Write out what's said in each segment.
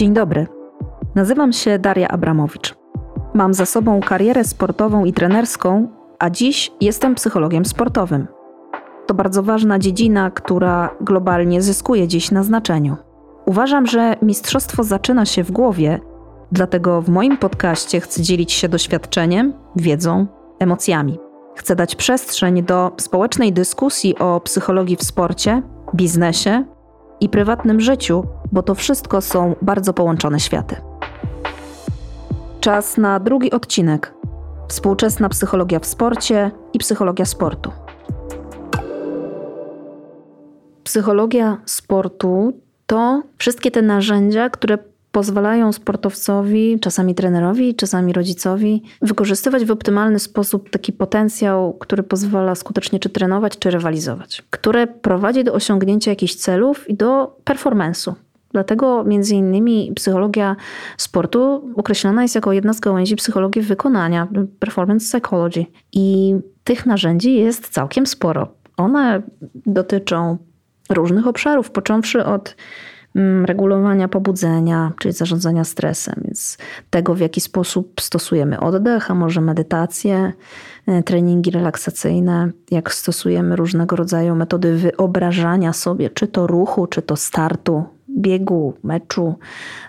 Dzień dobry. Nazywam się Daria Abramowicz. Mam za sobą karierę sportową i trenerską, a dziś jestem psychologiem sportowym. To bardzo ważna dziedzina, która globalnie zyskuje dziś na znaczeniu. Uważam, że mistrzostwo zaczyna się w głowie, dlatego w moim podcaście chcę dzielić się doświadczeniem, wiedzą, emocjami. Chcę dać przestrzeń do społecznej dyskusji o psychologii w sporcie, biznesie i prywatnym życiu, bo to wszystko są bardzo połączone światy. Czas na drugi odcinek. Współczesna psychologia w sporcie i psychologia sportu. Psychologia sportu to wszystkie te narzędzia, które pozwalają sportowcowi, czasami trenerowi, czasami rodzicowi, wykorzystywać w optymalny sposób taki potencjał, który pozwala skutecznie czy trenować, czy rywalizować, które prowadzi do osiągnięcia jakichś celów i do performance'u. Dlatego między innymi psychologia sportu określana jest jako jedna z gałęzi psychologii wykonania, performance psychology. I tych narzędzi jest całkiem sporo. One dotyczą różnych obszarów, począwszy od regulowania pobudzenia, czyli zarządzania stresem, więc tego, w jaki sposób stosujemy oddech, a może medytację, e, treningi relaksacyjne, jak stosujemy różnego rodzaju metody wyobrażania sobie, czy to ruchu, czy to startu, biegu, meczu,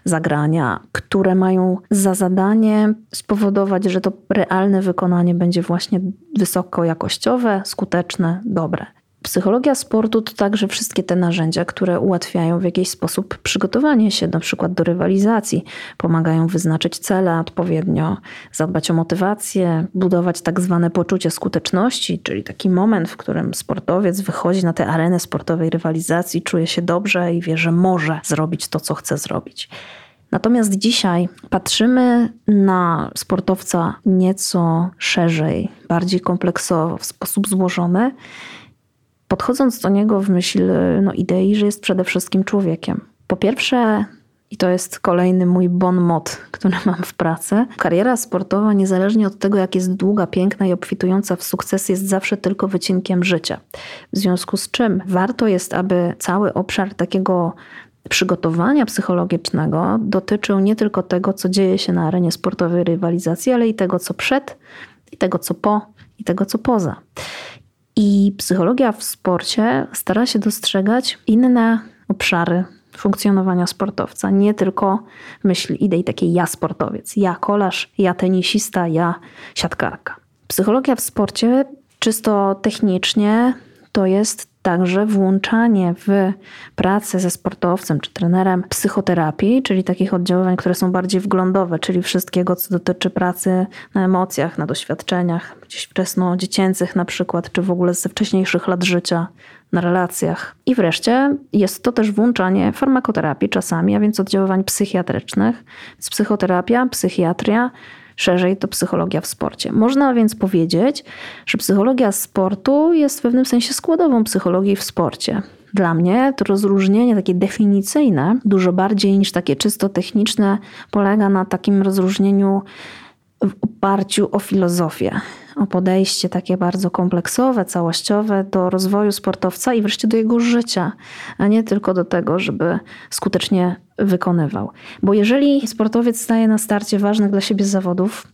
zagrania, które mają za zadanie spowodować, że to realne wykonanie będzie właśnie wysokojakościowe, skuteczne, dobre. Psychologia sportu to także wszystkie te narzędzia, które ułatwiają w jakiś sposób przygotowanie się na przykład do rywalizacji, pomagają wyznaczyć cele odpowiednio, zadbać o motywację, budować tak zwane poczucie skuteczności, czyli taki moment, w którym sportowiec wychodzi na tę arenę sportowej rywalizacji, czuje się dobrze i wie, że może zrobić to, co chce zrobić. Natomiast dzisiaj patrzymy na sportowca nieco szerzej, bardziej kompleksowo, w sposób złożony podchodząc do niego w myśl no, idei, że jest przede wszystkim człowiekiem. Po pierwsze, i to jest kolejny mój bon mot, który mam w pracy. Kariera sportowa, niezależnie od tego, jak jest długa, piękna i obfitująca w sukces, jest zawsze tylko wycinkiem życia. W związku z czym warto jest, aby cały obszar takiego przygotowania psychologicznego dotyczył nie tylko tego, co dzieje się na arenie sportowej rywalizacji, ale i tego, co przed, i tego, co po, i tego, co poza. I psychologia w sporcie stara się dostrzegać inne obszary funkcjonowania sportowca, nie tylko myśl idei takiej ja sportowiec, ja kolarz, ja tenisista, ja siatkarka. Psychologia w sporcie czysto technicznie to jest Także włączanie w pracę ze sportowcem czy trenerem psychoterapii, czyli takich oddziaływań, które są bardziej wglądowe, czyli wszystkiego, co dotyczy pracy na emocjach, na doświadczeniach, gdzieś wczesno-dziecięcych na przykład, czy w ogóle ze wcześniejszych lat życia, na relacjach. I wreszcie jest to też włączanie farmakoterapii czasami, a więc oddziaływań psychiatrycznych. Więc psychoterapia, psychiatria Szerzej to psychologia w sporcie. Można więc powiedzieć, że psychologia sportu jest w pewnym sensie składową psychologii w sporcie. Dla mnie to rozróżnienie takie definicyjne, dużo bardziej niż takie czysto techniczne, polega na takim rozróżnieniu w oparciu o filozofię, o podejście takie bardzo kompleksowe, całościowe do rozwoju sportowca i wreszcie do jego życia, a nie tylko do tego, żeby skutecznie wykonywał. Bo jeżeli sportowiec staje na starcie ważnych dla siebie zawodów,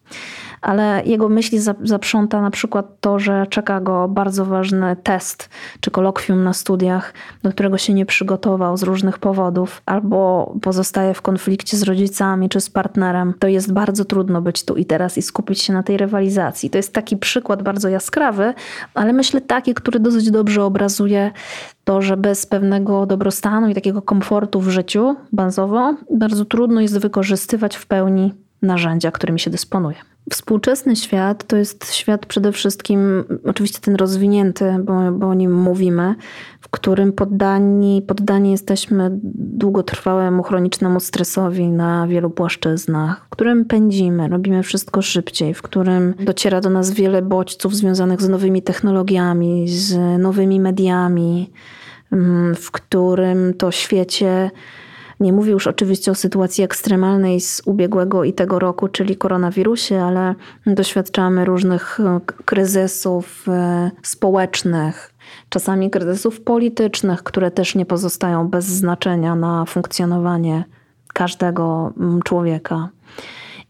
ale jego myśli zaprząta na przykład to, że czeka go bardzo ważny test czy kolokwium na studiach, do którego się nie przygotował z różnych powodów, albo pozostaje w konflikcie z rodzicami czy z partnerem, to jest bardzo trudno być tu i teraz i skupić się na tej rywalizacji. To jest taki przykład bardzo jaskrawy, ale myślę taki, który dosyć dobrze obrazuje to, że bez pewnego dobrostanu i takiego komfortu w życiu bazowo bardzo trudno jest wykorzystywać w pełni narzędzia, którymi się dysponuje. Współczesny świat to jest świat przede wszystkim, oczywiście ten rozwinięty, bo, bo o nim mówimy, w którym poddani, poddani jesteśmy długotrwałemu chronicznemu stresowi na wielu płaszczyznach, w którym pędzimy, robimy wszystko szybciej, w którym dociera do nas wiele bodźców związanych z nowymi technologiami, z nowymi mediami, mm, w którym to świecie nie mówię już oczywiście o sytuacji ekstremalnej z ubiegłego i tego roku, czyli koronawirusie, ale doświadczamy różnych e, kryzysów e, społecznych, czasami kryzysów politycznych, które też nie pozostają bez znaczenia na funkcjonowanie każdego człowieka.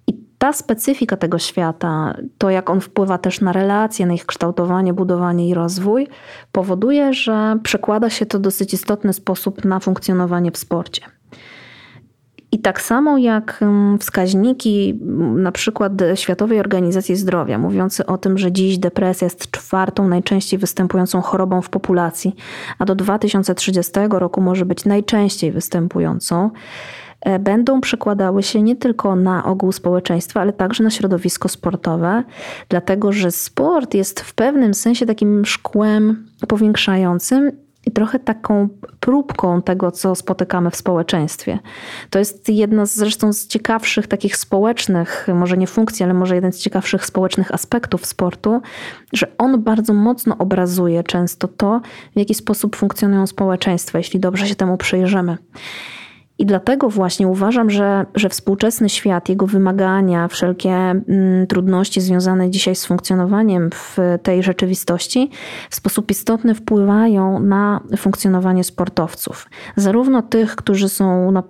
I ta specyfika tego świata, to jak on wpływa też na relacje, na ich kształtowanie, budowanie i rozwój, powoduje, że przekłada się to w dosyć istotny sposób na funkcjonowanie w sporcie. I tak samo jak mm, wskaźniki mm, na przykład Światowej Organizacji Zdrowia, mówiące o tym, że dziś depresja jest czwartą najczęściej występującą chorobą w populacji, a do 2030 roku może być najczęściej występującą, e, będą przekładały się nie tylko na ogół społeczeństwa, ale także na środowisko sportowe, dlatego że sport jest w pewnym sensie takim szkłem powiększającym i trochę taką próbką tego, co spotykamy w społeczeństwie. To jest jedna z zresztą z ciekawszych takich społecznych, może nie funkcji, ale może jeden z ciekawszych społecznych aspektów sportu, że on bardzo mocno obrazuje często to, w jaki sposób funkcjonują społeczeństwa, jeśli dobrze się temu przyjrzymy. I dlatego właśnie uważam, że, że współczesny świat, jego wymagania, wszelkie mm, trudności związane dzisiaj z funkcjonowaniem w tej rzeczywistości w sposób istotny wpływają na funkcjonowanie sportowców. Zarówno tych, którzy są, na,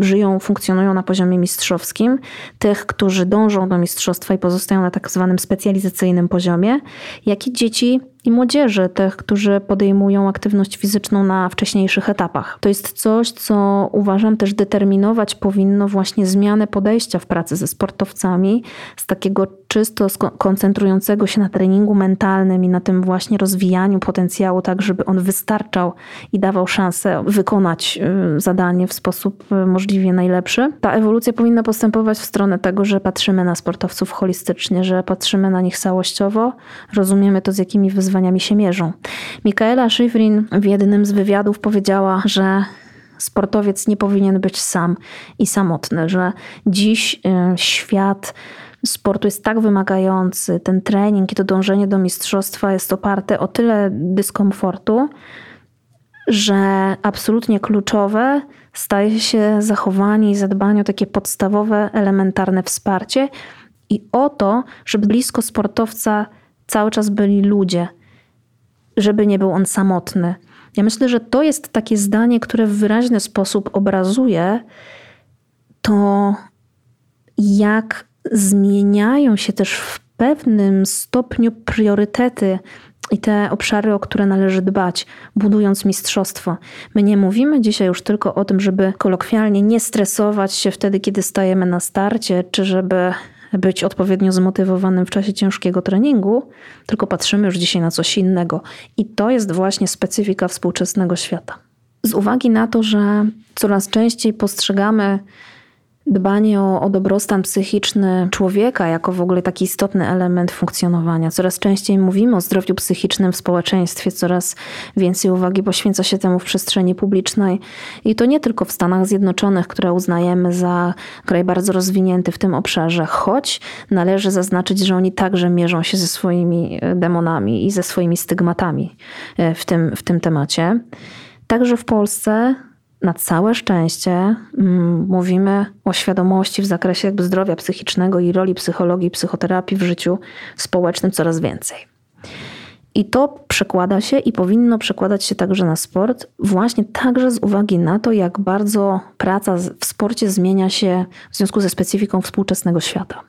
żyją, funkcjonują na poziomie mistrzowskim, tych, którzy dążą do mistrzostwa i pozostają na tak zwanym specjalizacyjnym poziomie, jak i dzieci i młodzieży, tych, którzy podejmują aktywność fizyczną na wcześniejszych etapach. To jest coś, co uważam też determinować powinno właśnie zmianę podejścia w pracy ze sportowcami z takiego czysto koncentrującego się na treningu mentalnym i na tym właśnie rozwijaniu potencjału, tak żeby on wystarczał i dawał szansę wykonać y, zadanie w sposób y, możliwie najlepszy. Ta ewolucja powinna postępować w stronę tego, że patrzymy na sportowców holistycznie, że patrzymy na nich całościowo, rozumiemy to, z jakimi wyzwaniami się mierzą. Mikaela Schifrin w jednym z wywiadów powiedziała, że sportowiec nie powinien być sam i samotny, że dziś y, świat sportu jest tak wymagający, ten trening i to dążenie do mistrzostwa jest oparte o tyle dyskomfortu, że absolutnie kluczowe staje się zachowanie i zadbanie o takie podstawowe, elementarne wsparcie i o to, żeby blisko sportowca cały czas byli ludzie, żeby nie był on samotny. Ja myślę, że to jest takie zdanie, które w wyraźny sposób obrazuje to, jak zmieniają się też w pewnym stopniu priorytety i te obszary, o które należy dbać, budując mistrzostwo. My nie mówimy dzisiaj już tylko o tym, żeby kolokwialnie nie stresować się wtedy, kiedy stajemy na starcie, czy żeby być odpowiednio zmotywowanym w czasie ciężkiego treningu, tylko patrzymy już dzisiaj na coś innego. I to jest właśnie specyfika współczesnego świata. Z uwagi na to, że coraz częściej postrzegamy dbanie o, o dobrostan psychiczny człowieka jako w ogóle taki istotny element funkcjonowania. Coraz częściej mówimy o zdrowiu psychicznym w społeczeństwie, coraz więcej uwagi poświęca się temu w przestrzeni publicznej. I to nie tylko w Stanach Zjednoczonych, które uznajemy za kraj bardzo rozwinięty w tym obszarze, choć należy zaznaczyć, że oni także mierzą się ze swoimi e, demonami i ze swoimi stygmatami e, w tym, w tym temacie. Także w Polsce na całe szczęście mm, mówimy o świadomości w zakresie jakby zdrowia psychicznego i roli psychologii i psychoterapii w życiu społecznym coraz więcej. I to przekłada się i powinno przekładać się także na sport, właśnie także z uwagi na to, jak bardzo praca w sporcie zmienia się w związku ze specyfiką współczesnego świata.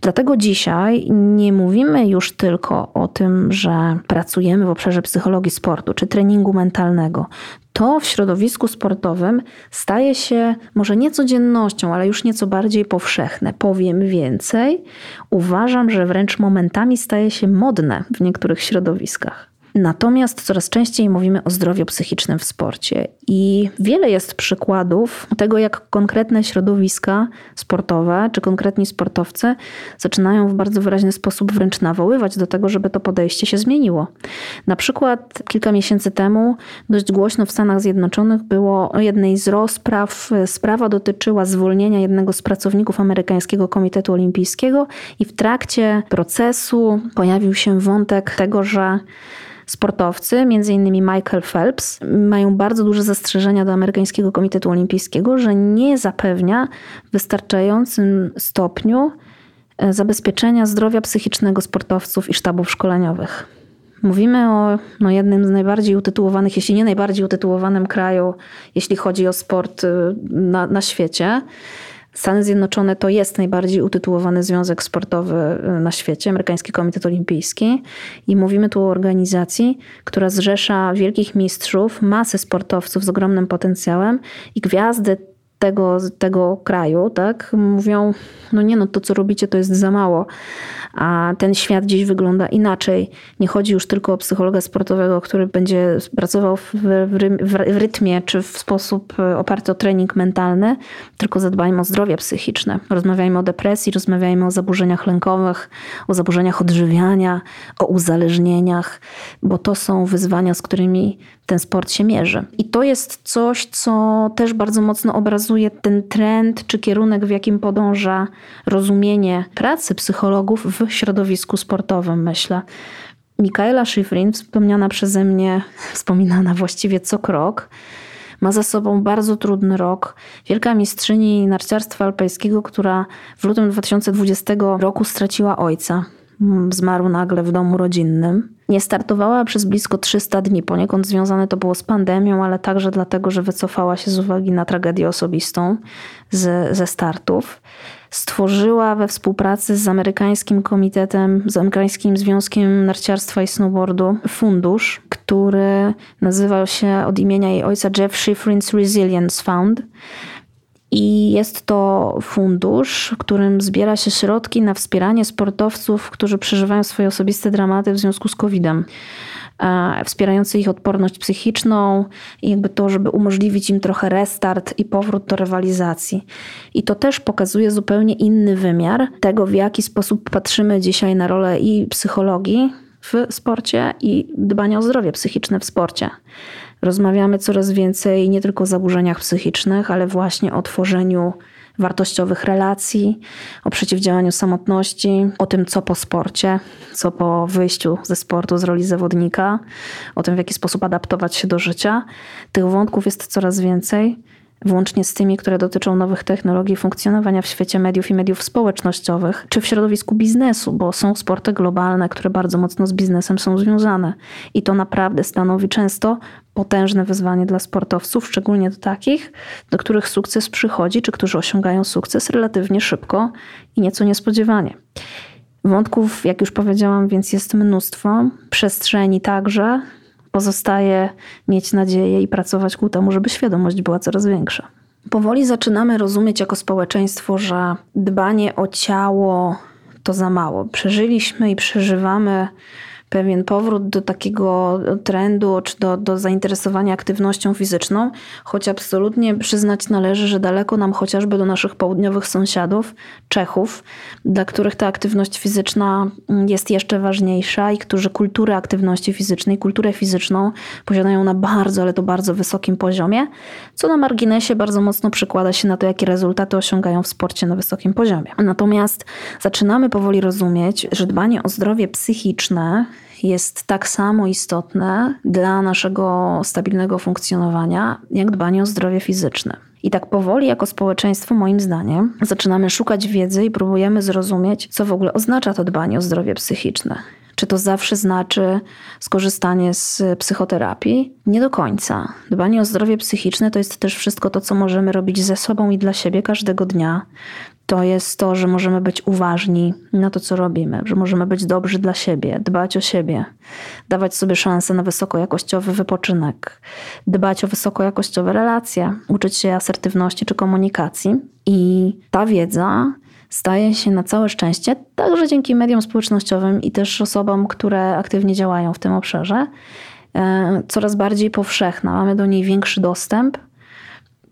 Dlatego dzisiaj nie mówimy już tylko o tym, że pracujemy w obszarze psychologii sportu czy treningu mentalnego. To w środowisku sportowym staje się może nie codziennością, ale już nieco bardziej powszechne. Powiem więcej, uważam, że wręcz momentami staje się modne w niektórych środowiskach. Natomiast coraz częściej mówimy o zdrowiu psychicznym w sporcie i wiele jest przykładów tego, jak konkretne środowiska sportowe czy konkretni sportowcy zaczynają w bardzo wyraźny sposób wręcz nawoływać do tego, żeby to podejście się zmieniło. Na przykład kilka miesięcy temu dość głośno w Stanach Zjednoczonych było o jednej z rozpraw. Sprawa dotyczyła zwolnienia jednego z pracowników amerykańskiego Komitetu Olimpijskiego i w trakcie procesu pojawił się wątek tego, że sportowcy, między innymi Michael Phelps, mają bardzo duże zastrzeżenia do amerykańskiego Komitetu Olimpijskiego, że nie zapewnia w wystarczającym stopniu e, zabezpieczenia zdrowia psychicznego sportowców i sztabów szkoleniowych. Mówimy o no, jednym z najbardziej utytułowanych, jeśli nie najbardziej utytułowanym kraju, jeśli chodzi o sport y, na, na świecie. Stany Zjednoczone to jest najbardziej utytułowany związek sportowy y, na świecie, Amerykański Komitet Olimpijski. I mówimy tu o organizacji, która zrzesza wielkich mistrzów, masy sportowców z ogromnym potencjałem i gwiazdy tego, tego kraju, tak, mówią, no nie no, to co robicie to jest za mało a ten świat dziś wygląda inaczej. Nie chodzi już tylko o psychologa sportowego, który będzie pracował w, w, w rytmie czy w sposób e, oparty o trening mentalny, tylko zadbajmy o zdrowie psychiczne. Rozmawiajmy o depresji, rozmawiajmy o zaburzeniach lękowych, o zaburzeniach odżywiania, o uzależnieniach, bo to są wyzwania, z którymi ten sport się mierzy. I to jest coś, co też bardzo mocno obrazuje ten trend czy kierunek, w jakim podąża rozumienie pracy psychologów w środowisku sportowym, myślę. Mikaela Schifrin, wspomniana przeze mnie, wspominana właściwie co krok, ma za sobą bardzo trudny rok. Wielka mistrzyni narciarstwa alpejskiego, która w lutym 2020 roku straciła ojca. Zmarł nagle w domu rodzinnym. Nie startowała przez blisko 300 dni, poniekąd związane to było z pandemią, ale także dlatego, że wycofała się z uwagi na tragedię osobistą z, ze startów. Stworzyła we współpracy z amerykańskim komitetem, z amerykańskim Związkiem Narciarstwa i Snowboardu fundusz, który nazywał się od imienia jej ojca Jeff Schifrin's Resilience Fund. I jest to fundusz, którym zbiera się środki na wspieranie sportowców, którzy przeżywają swoje osobiste dramaty w związku z COVID-em. E, wspierający ich odporność psychiczną i jakby to, żeby umożliwić im trochę restart i powrót do rywalizacji. I to też pokazuje zupełnie inny wymiar tego, w jaki sposób patrzymy dzisiaj na rolę i psychologii w sporcie i dbania o zdrowie psychiczne w sporcie. Rozmawiamy coraz więcej nie tylko o zaburzeniach psychicznych, ale właśnie o tworzeniu wartościowych relacji, o przeciwdziałaniu samotności, o tym, co po sporcie, co po wyjściu ze sportu, z roli zawodnika, o tym, w jaki sposób adaptować się do życia. Tych wątków jest coraz więcej włącznie z tymi, które dotyczą nowych technologii, funkcjonowania w świecie mediów i mediów społecznościowych, czy w środowisku biznesu, bo są sporty globalne, które bardzo mocno z biznesem są związane. I to naprawdę stanowi często potężne wyzwanie dla sportowców, szczególnie do takich, do których sukces przychodzi, czy którzy osiągają sukces relatywnie szybko i nieco niespodziewanie. Wątków, jak już powiedziałam, więc jest mnóstwo, przestrzeni także, pozostaje mieć nadzieję i pracować ku temu, żeby świadomość była coraz większa. Powoli zaczynamy rozumieć jako społeczeństwo, że dbanie o ciało to za mało. Przeżyliśmy i przeżywamy pewien powrót do takiego trendu czy do, do zainteresowania aktywnością fizyczną, choć absolutnie przyznać należy, że daleko nam chociażby do naszych południowych sąsiadów, Czechów, dla których ta aktywność fizyczna jest jeszcze ważniejsza i którzy kulturę aktywności fizycznej, kulturę fizyczną posiadają na bardzo, ale to bardzo wysokim poziomie, co na marginesie bardzo mocno przekłada się na to, jakie rezultaty osiągają w sporcie na wysokim poziomie. Natomiast zaczynamy powoli rozumieć, że dbanie o zdrowie psychiczne jest tak samo istotne dla naszego stabilnego funkcjonowania, jak dbanie o zdrowie fizyczne. I tak powoli, jako społeczeństwo, moim zdaniem, zaczynamy szukać wiedzy i próbujemy zrozumieć, co w ogóle oznacza to dbanie o zdrowie psychiczne. Czy to zawsze znaczy skorzystanie z psychoterapii? Nie do końca. Dbanie o zdrowie psychiczne to jest też wszystko to, co możemy robić ze sobą i dla siebie każdego dnia to jest to, że możemy być uważni na to, co robimy, że możemy być dobrzy dla siebie, dbać o siebie, dawać sobie szansę na wysokojakościowy wypoczynek, dbać o wysokojakościowe relacje, uczyć się asertywności czy komunikacji. I ta wiedza staje się na całe szczęście, także dzięki mediom społecznościowym i też osobom, które aktywnie działają w tym obszarze, e, coraz bardziej powszechna. Mamy do niej większy dostęp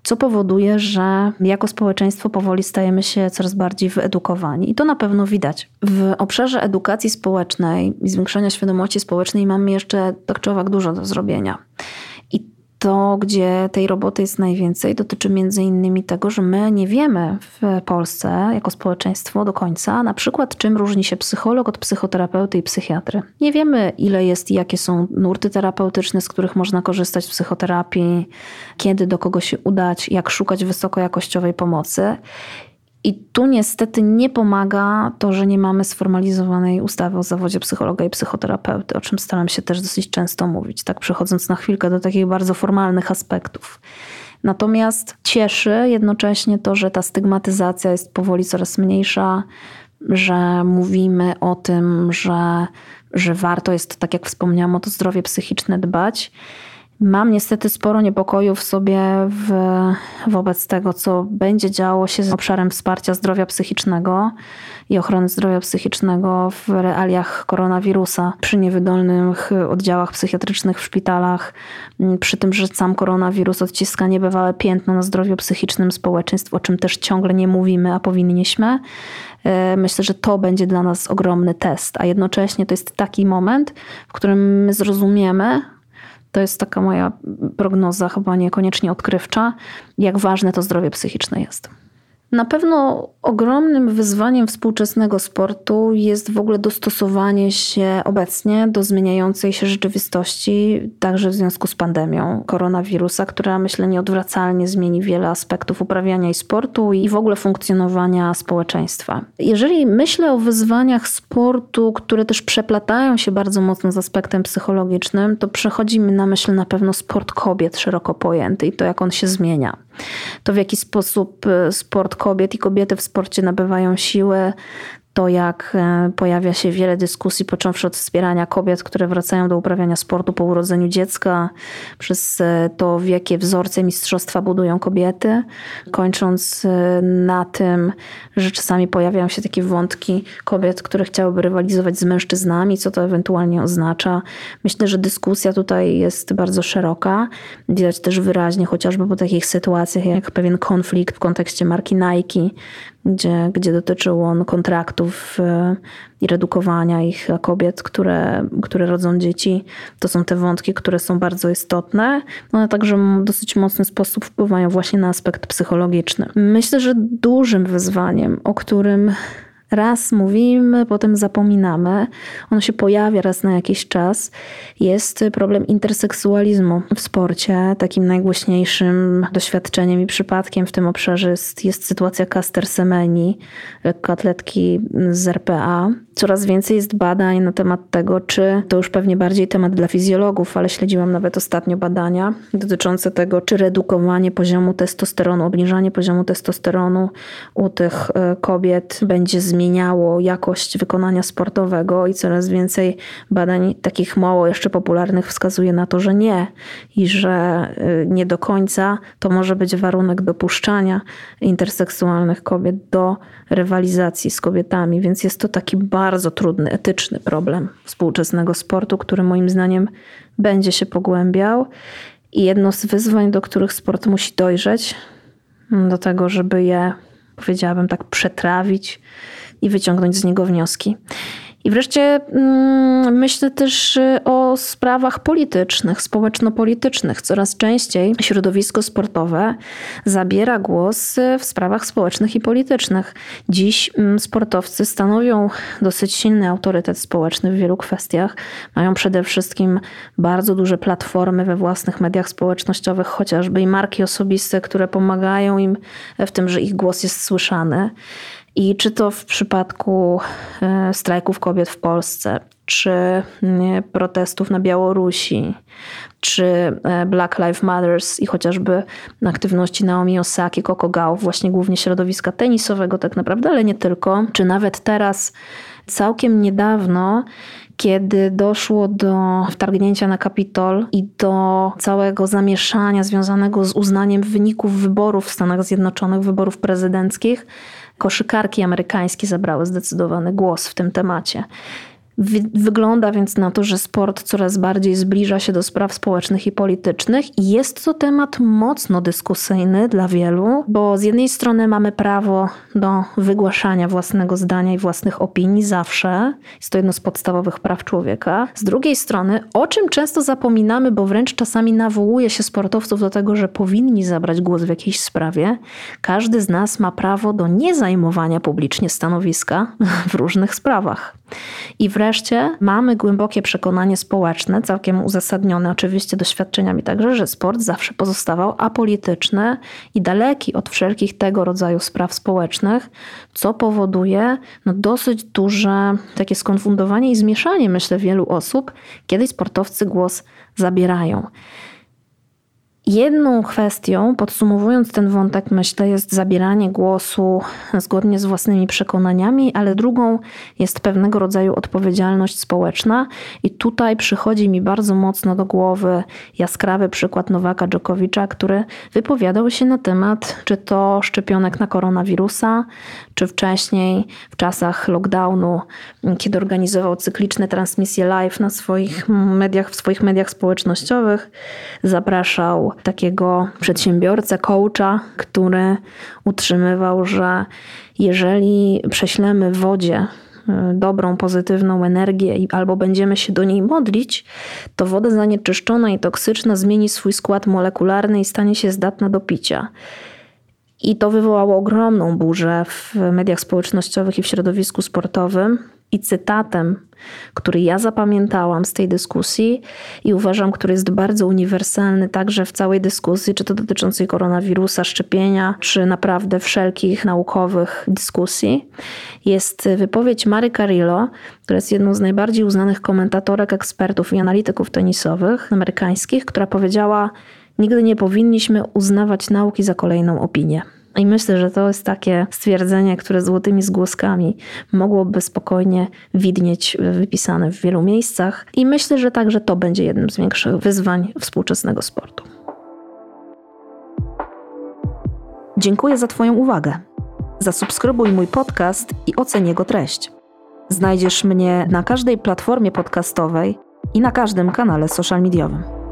co powoduje, że jako społeczeństwo powoli stajemy się coraz bardziej wyedukowani. I to na pewno widać. W obszarze edukacji społecznej i zwiększania świadomości społecznej mamy jeszcze tak czy owak dużo do zrobienia to, gdzie tej roboty jest najwięcej, dotyczy między innymi tego, że my nie wiemy w Polsce jako społeczeństwo do końca, na przykład czym różni się psycholog od psychoterapeuty i psychiatry. Nie wiemy, ile jest i jakie są nurty terapeutyczne, z których można korzystać w psychoterapii, kiedy do kogo się udać, jak szukać wysokojakościowej pomocy. I tu niestety nie pomaga to, że nie mamy sformalizowanej ustawy o zawodzie psychologa i psychoterapeuty, o czym staram się też dosyć często mówić, tak przechodząc na chwilkę do takich bardzo formalnych aspektów. Natomiast cieszy jednocześnie to, że ta stygmatyzacja jest powoli coraz mniejsza, że mówimy o tym, że, że warto jest, tak jak wspomniałam, o to zdrowie psychiczne dbać. Mam niestety sporo niepokoju w sobie w, wobec tego, co będzie działo się z obszarem wsparcia zdrowia psychicznego i ochrony zdrowia psychicznego w realiach koronawirusa, przy niewydolnych oddziałach psychiatrycznych w szpitalach, przy tym, że sam koronawirus odciska niebywałe piętno na zdrowiu psychicznym społeczeństw, o czym też ciągle nie mówimy, a powinniśmy. E, myślę, że to będzie dla nas ogromny test, a jednocześnie to jest taki moment, w którym my zrozumiemy, to jest taka moja prognoza, chyba niekoniecznie odkrywcza, jak ważne to zdrowie psychiczne jest. Na pewno ogromnym wyzwaniem współczesnego sportu jest w ogóle dostosowanie się obecnie do zmieniającej się rzeczywistości, także w związku z pandemią koronawirusa, która myślę nieodwracalnie zmieni wiele aspektów uprawiania i sportu i w ogóle funkcjonowania społeczeństwa. Jeżeli myślę o wyzwaniach sportu, które też przeplatają się bardzo mocno z aspektem psychologicznym, to przechodzi mi na myśl na pewno sport kobiet szeroko pojęty i to, jak on się zmienia to w jaki sposób e, kobiet i kobiety w sporcie nabywają siłę, to, jak e, pojawia się wiele dyskusji, począwszy od wspierania kobiet, które wracają do uprawiania sportu po urodzeniu dziecka, przez e, to, w jakie wzorce mistrzostwa budują kobiety, kończąc e, na tym, że czasami pojawiają się takie wątki kobiet, które chciałyby rywalizować z mężczyznami, co to ewentualnie oznacza. Myślę, że dyskusja tutaj jest bardzo szeroka. Widać też wyraźnie, chociażby po takich sytuacjach, jak pewien konflikt w kontekście marki Nike, gdzie, gdzie dotyczył on kontraktów e, i redukowania ich kobiet, które, które rodzą dzieci. To są te wątki, które są bardzo istotne, no, ale także w dosyć mocny sposób wpływają właśnie na aspekt psychologiczny. Myślę, że dużym wyzwaniem, o którym raz mówimy, potem zapominamy, ono się pojawia raz na jakiś czas, jest problem interseksualizmu w sporcie. Takim najgłośniejszym doświadczeniem i przypadkiem w tym obszarze jest, jest sytuacja Caster Semeni, lekkoatletki z RPA. Coraz więcej jest badań na temat tego, czy to już pewnie bardziej temat dla fizjologów, ale śledziłam nawet ostatnio badania dotyczące tego, czy redukowanie poziomu testosteronu, obniżanie poziomu testosteronu u tych e, kobiet będzie zmieniało jakość wykonania sportowego i coraz więcej badań takich mało jeszcze popularnych wskazuje na to, że nie i że e, nie do końca to może być warunek dopuszczania interseksualnych kobiet do rywalizacji z kobietami, więc jest to taki bardzo trudny, etyczny problem współczesnego sportu, który moim zdaniem będzie się pogłębiał. I jedno z wyzwań, do których sport musi dojrzeć, do tego, żeby je, powiedziałabym tak, przetrawić i wyciągnąć z niego wnioski. I wreszcie mm, myślę też y, o sprawach politycznych, społeczno-politycznych. Coraz częściej środowisko sportowe zabiera głos y, w sprawach społecznych i politycznych. Dziś mm, sportowcy stanowią dosyć silny autorytet społeczny w wielu kwestiach. Mają przede wszystkim bardzo duże platformy we własnych mediach społecznościowych, chociażby i marki osobiste, które pomagają im w tym, że ich głos jest słyszany. I czy to w przypadku e, strajków kobiet w Polsce, czy protestów na Białorusi, czy e, Black Lives Matters i chociażby aktywności Naomi Osaki, Coco Gauff, właśnie głównie środowiska tenisowego tak naprawdę, ale nie tylko, czy nawet teraz całkiem niedawno kiedy doszło do wtargnięcia na Kapitol i do całego zamieszania związanego z uznaniem wyników wyborów w Stanach Zjednoczonych, wyborów prezydenckich, koszykarki amerykańskie zabrały zdecydowany głos w tym temacie. Wygląda więc na to, że sport coraz bardziej zbliża się do spraw społecznych i politycznych i jest to temat mocno dyskusyjny dla wielu, bo z jednej strony mamy prawo do wygłaszania własnego zdania i własnych opinii zawsze, jest to jedno z podstawowych praw człowieka. Z drugiej strony, o czym często zapominamy, bo wręcz czasami nawołuje się sportowców do tego, że powinni zabrać głos w jakiejś sprawie, każdy z nas ma prawo do niezajmowania publicznie stanowiska w różnych sprawach. I wreszcie mamy głębokie przekonanie społeczne, całkiem uzasadnione oczywiście doświadczeniami także, że sport zawsze pozostawał apolityczny i daleki od wszelkich tego rodzaju spraw społecznych, co powoduje no, dosyć duże takie skonfundowanie i zmieszanie, myślę, wielu osób, kiedy sportowcy głos zabierają. Jedną kwestią, podsumowując ten wątek, myślę, jest zabieranie głosu zgodnie z własnymi przekonaniami, ale drugą jest pewnego rodzaju odpowiedzialność społeczna. I tutaj przychodzi mi bardzo mocno do głowy jaskrawy przykład Nowaka Dżokowicza, który wypowiadał się na temat, czy to szczepionek na koronawirusa, czy wcześniej, w czasach lockdownu, kiedy organizował cykliczne transmisje live na swoich mediach, w swoich mediach społecznościowych, zapraszał takiego przedsiębiorcę, coacha, który utrzymywał, że jeżeli prześlemy wodzie y, dobrą, pozytywną energię albo będziemy się do niej modlić, to woda zanieczyszczona i toksyczna zmieni swój skład molekularny i stanie się zdatna do picia. I to wywołało ogromną burzę w mediach społecznościowych i w środowisku sportowym. I cytatem, który ja zapamiętałam z tej dyskusji i uważam, który jest bardzo uniwersalny także w całej dyskusji, czy to dotyczącej koronawirusa, szczepienia, czy naprawdę wszelkich naukowych dyskusji, jest wypowiedź Mary Carillo, która jest jedną z najbardziej uznanych komentatorek, ekspertów i analityków tenisowych amerykańskich, która powiedziała: Nigdy nie powinniśmy uznawać nauki za kolejną opinię. I myślę, że to jest takie stwierdzenie, które złotymi zgłoskami mogłoby spokojnie widnieć wypisane w wielu miejscach. I myślę, że także to będzie jednym z większych wyzwań współczesnego sportu. Dziękuję za Twoją uwagę. Zasubskrybuj mój podcast i oceń jego treść. Znajdziesz mnie na każdej platformie podcastowej i na każdym kanale social mediowym.